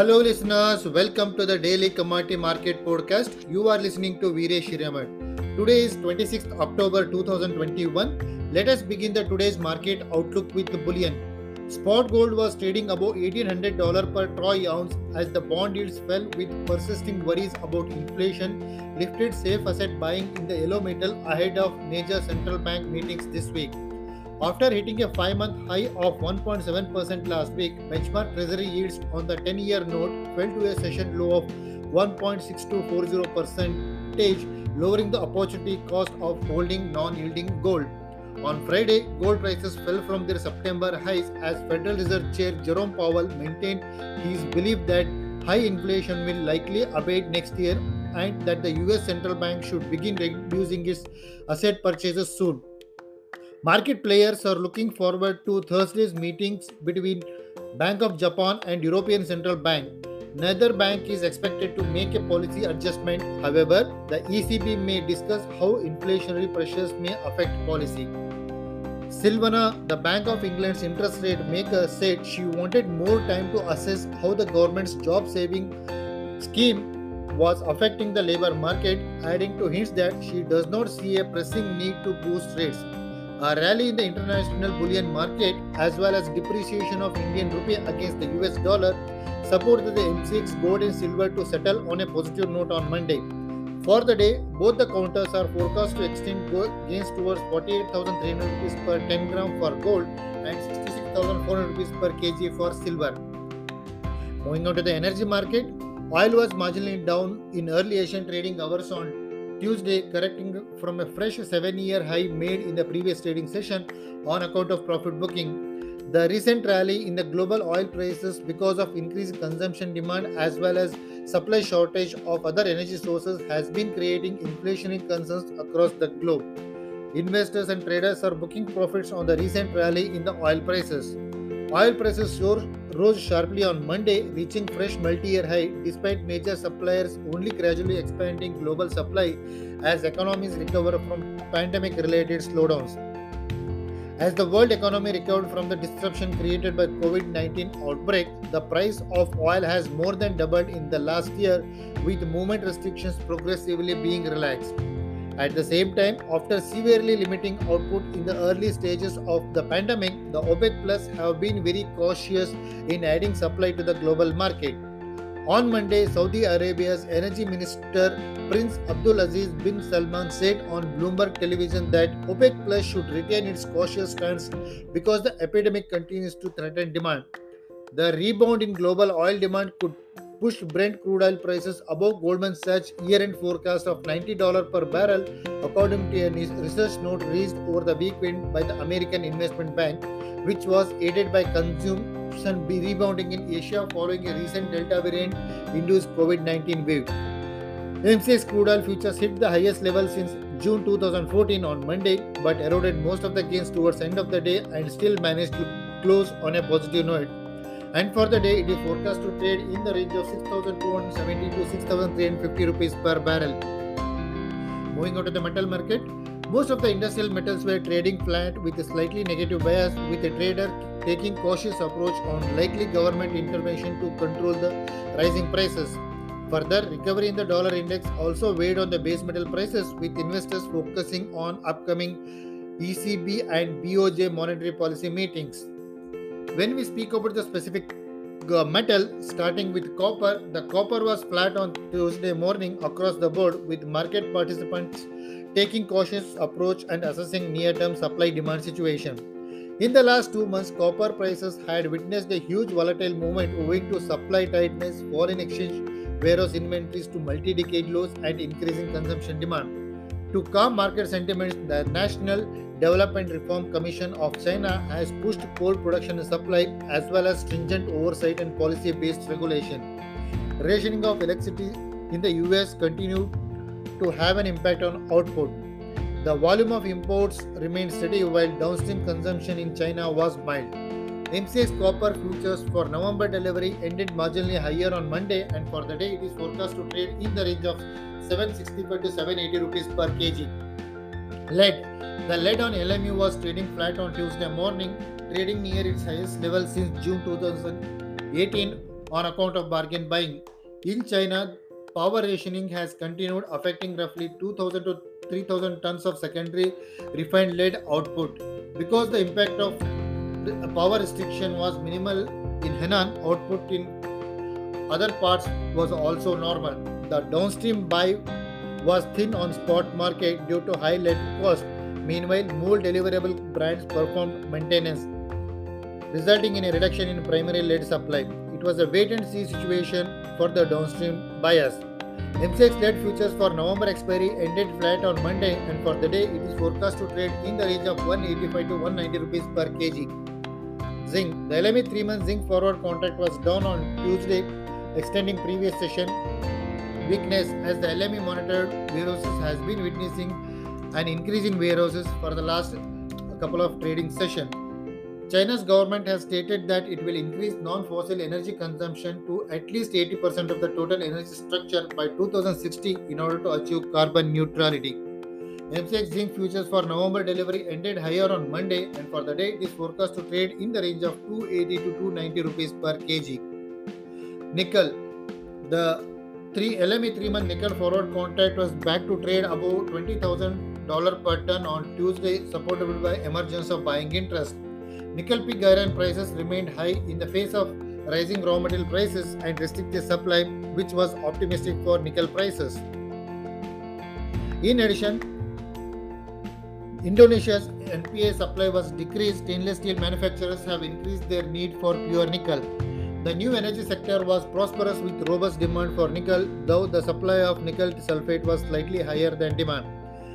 Hello, listeners. Welcome to the Daily Commodity Market Podcast. You are listening to Veeresh Shiraman. Today is 26th October 2021. Let us begin the today's market outlook with the bullion. Spot gold was trading above $1800 per troy ounce as the bond yields fell with persisting worries about inflation, lifted safe asset buying in the yellow metal ahead of major central bank meetings this week. After hitting a 5 month high of 1.7% last week, benchmark treasury yields on the 10 year note fell to a session low of 1.6240%, lowering the opportunity cost of holding non yielding gold. On Friday, gold prices fell from their September highs as Federal Reserve Chair Jerome Powell maintained his belief that high inflation will likely abate next year and that the US central bank should begin reducing its asset purchases soon. Market players are looking forward to Thursday's meetings between Bank of Japan and European Central Bank. Neither bank is expected to make a policy adjustment. However, the ECB may discuss how inflationary pressures may affect policy. Silvana, the Bank of England's interest rate maker, said she wanted more time to assess how the government's job saving scheme was affecting the labor market, adding to hints that she does not see a pressing need to boost rates. A rally in the international bullion market as well as depreciation of Indian rupee against the US dollar supported the MCX gold and silver to settle on a positive note on Monday. For the day, both the counters are forecast to extend gains towards 48,300 rupees per 10 gram for gold and 66,400 rupees per kg for silver. Moving on to the energy market, oil was marginally down in early Asian trading hours on Tuesday, correcting from a fresh seven year high made in the previous trading session on account of profit booking. The recent rally in the global oil prices because of increased consumption demand as well as supply shortage of other energy sources has been creating inflationary concerns across the globe. Investors and traders are booking profits on the recent rally in the oil prices. Oil prices rose sharply on Monday, reaching fresh multi-year high despite major suppliers only gradually expanding global supply as economies recover from pandemic-related slowdowns. As the world economy recovered from the disruption created by COVID-19 outbreak, the price of oil has more than doubled in the last year with movement restrictions progressively being relaxed. At the same time, after severely limiting output in the early stages of the pandemic, the OPEC Plus have been very cautious in adding supply to the global market. On Monday, Saudi Arabia's energy minister Prince Abdulaziz bin Salman said on Bloomberg television that OPEC Plus should retain its cautious stance because the epidemic continues to threaten demand. The rebound in global oil demand could push Brent crude oil prices above Goldman Sachs year-end forecast of $90 per barrel, according to a research note released over the weekend by the American Investment Bank, which was aided by consumption rebounding in Asia following a recent Delta variant-induced COVID-19 wave. MCX crude oil futures hit the highest level since June 2014 on Monday, but eroded most of the gains towards the end of the day and still managed to close on a positive note and for the day it is forecast to trade in the range of 6270 to 6350 rupees per barrel. Moving on to the metal market most of the industrial metals were trading flat with a slightly negative bias with a trader taking cautious approach on likely government intervention to control the rising prices. Further recovery in the dollar index also weighed on the base metal prices with investors focusing on upcoming ECB and BOJ monetary policy meetings when we speak about the specific uh, metal, starting with copper, the copper was flat on Tuesday morning across the board, with market participants taking cautious approach and assessing near-term supply-demand situation. In the last two months, copper prices had witnessed a huge volatile movement owing to supply tightness, foreign exchange, warehouse inventories to multi-decade lows, and increasing consumption demand. To calm market sentiments, the National Development Reform Commission of China has pushed coal production and supply as well as stringent oversight and policy based regulation. Rationing of electricity in the US continued to have an impact on output. The volume of imports remained steady while downstream consumption in China was mild. MCX copper futures for November delivery ended marginally higher on Monday and for the day it is forecast to trade in the range of 765 to 780 rupees per kg. Lead. The lead on LME was trading flat on Tuesday morning, trading near its highest level since June 2018 on account of bargain buying. In China, power rationing has continued, affecting roughly 2,000 to 3,000 tons of secondary refined lead output. Because the impact of the power restriction was minimal in Henan, output in other parts was also normal. The downstream buy was thin on spot market due to high lead cost. Meanwhile, more deliverable brands performed maintenance, resulting in a reduction in primary lead supply. It was a wait and see situation for the downstream buyers. MCX lead futures for November expiry ended flat on Monday, and for the day, it is forecast to trade in the range of 185 to 190 rupees per kg. Zinc. The LME 3 month zinc forward contract was down on Tuesday, extending previous session weakness as the LME monitored warehouses has been witnessing an increase in warehouses for the last couple of trading sessions. China's government has stated that it will increase non-fossil energy consumption to at least 80% of the total energy structure by 2060 in order to achieve carbon neutrality. MCX zinc futures for November delivery ended higher on Monday and for the day it is forecast to trade in the range of 280 to 290 rupees per kg. Nickel. The 3 LME 3 month nickel forward contract was back to trade above $20,000 per ton on Tuesday, supported by emergence of buying interest. Nickel pig iron prices remained high in the face of rising raw material prices and restricted supply, which was optimistic for nickel prices. In addition, Indonesia's NPI supply was decreased. Stainless steel manufacturers have increased their need for pure nickel. The new energy sector was prosperous with robust demand for nickel, though the supply of nickel sulfate was slightly higher than demand.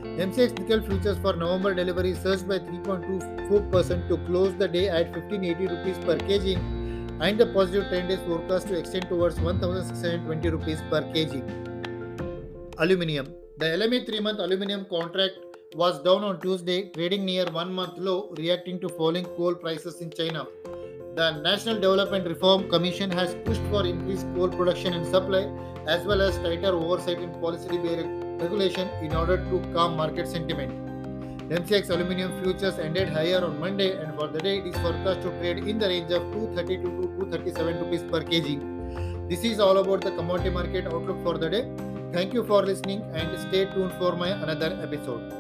MCX nickel futures for November delivery surged by 3.24% to close the day at 1580 rupees per kg, and the positive trend is forecast to extend towards 1620 rupees per kg. Aluminium. The LME 3 month aluminium contract was down on Tuesday, trading near one month low, reacting to falling coal prices in China. The National Development Reform Commission has pushed for increased coal production and supply, as well as tighter oversight in policy regulation in order to calm market sentiment. MCX aluminium futures ended higher on Monday, and for the day, it is forecast to trade in the range of 232 to 237 rupees per kg. This is all about the commodity market outlook for the day. Thank you for listening and stay tuned for my another episode.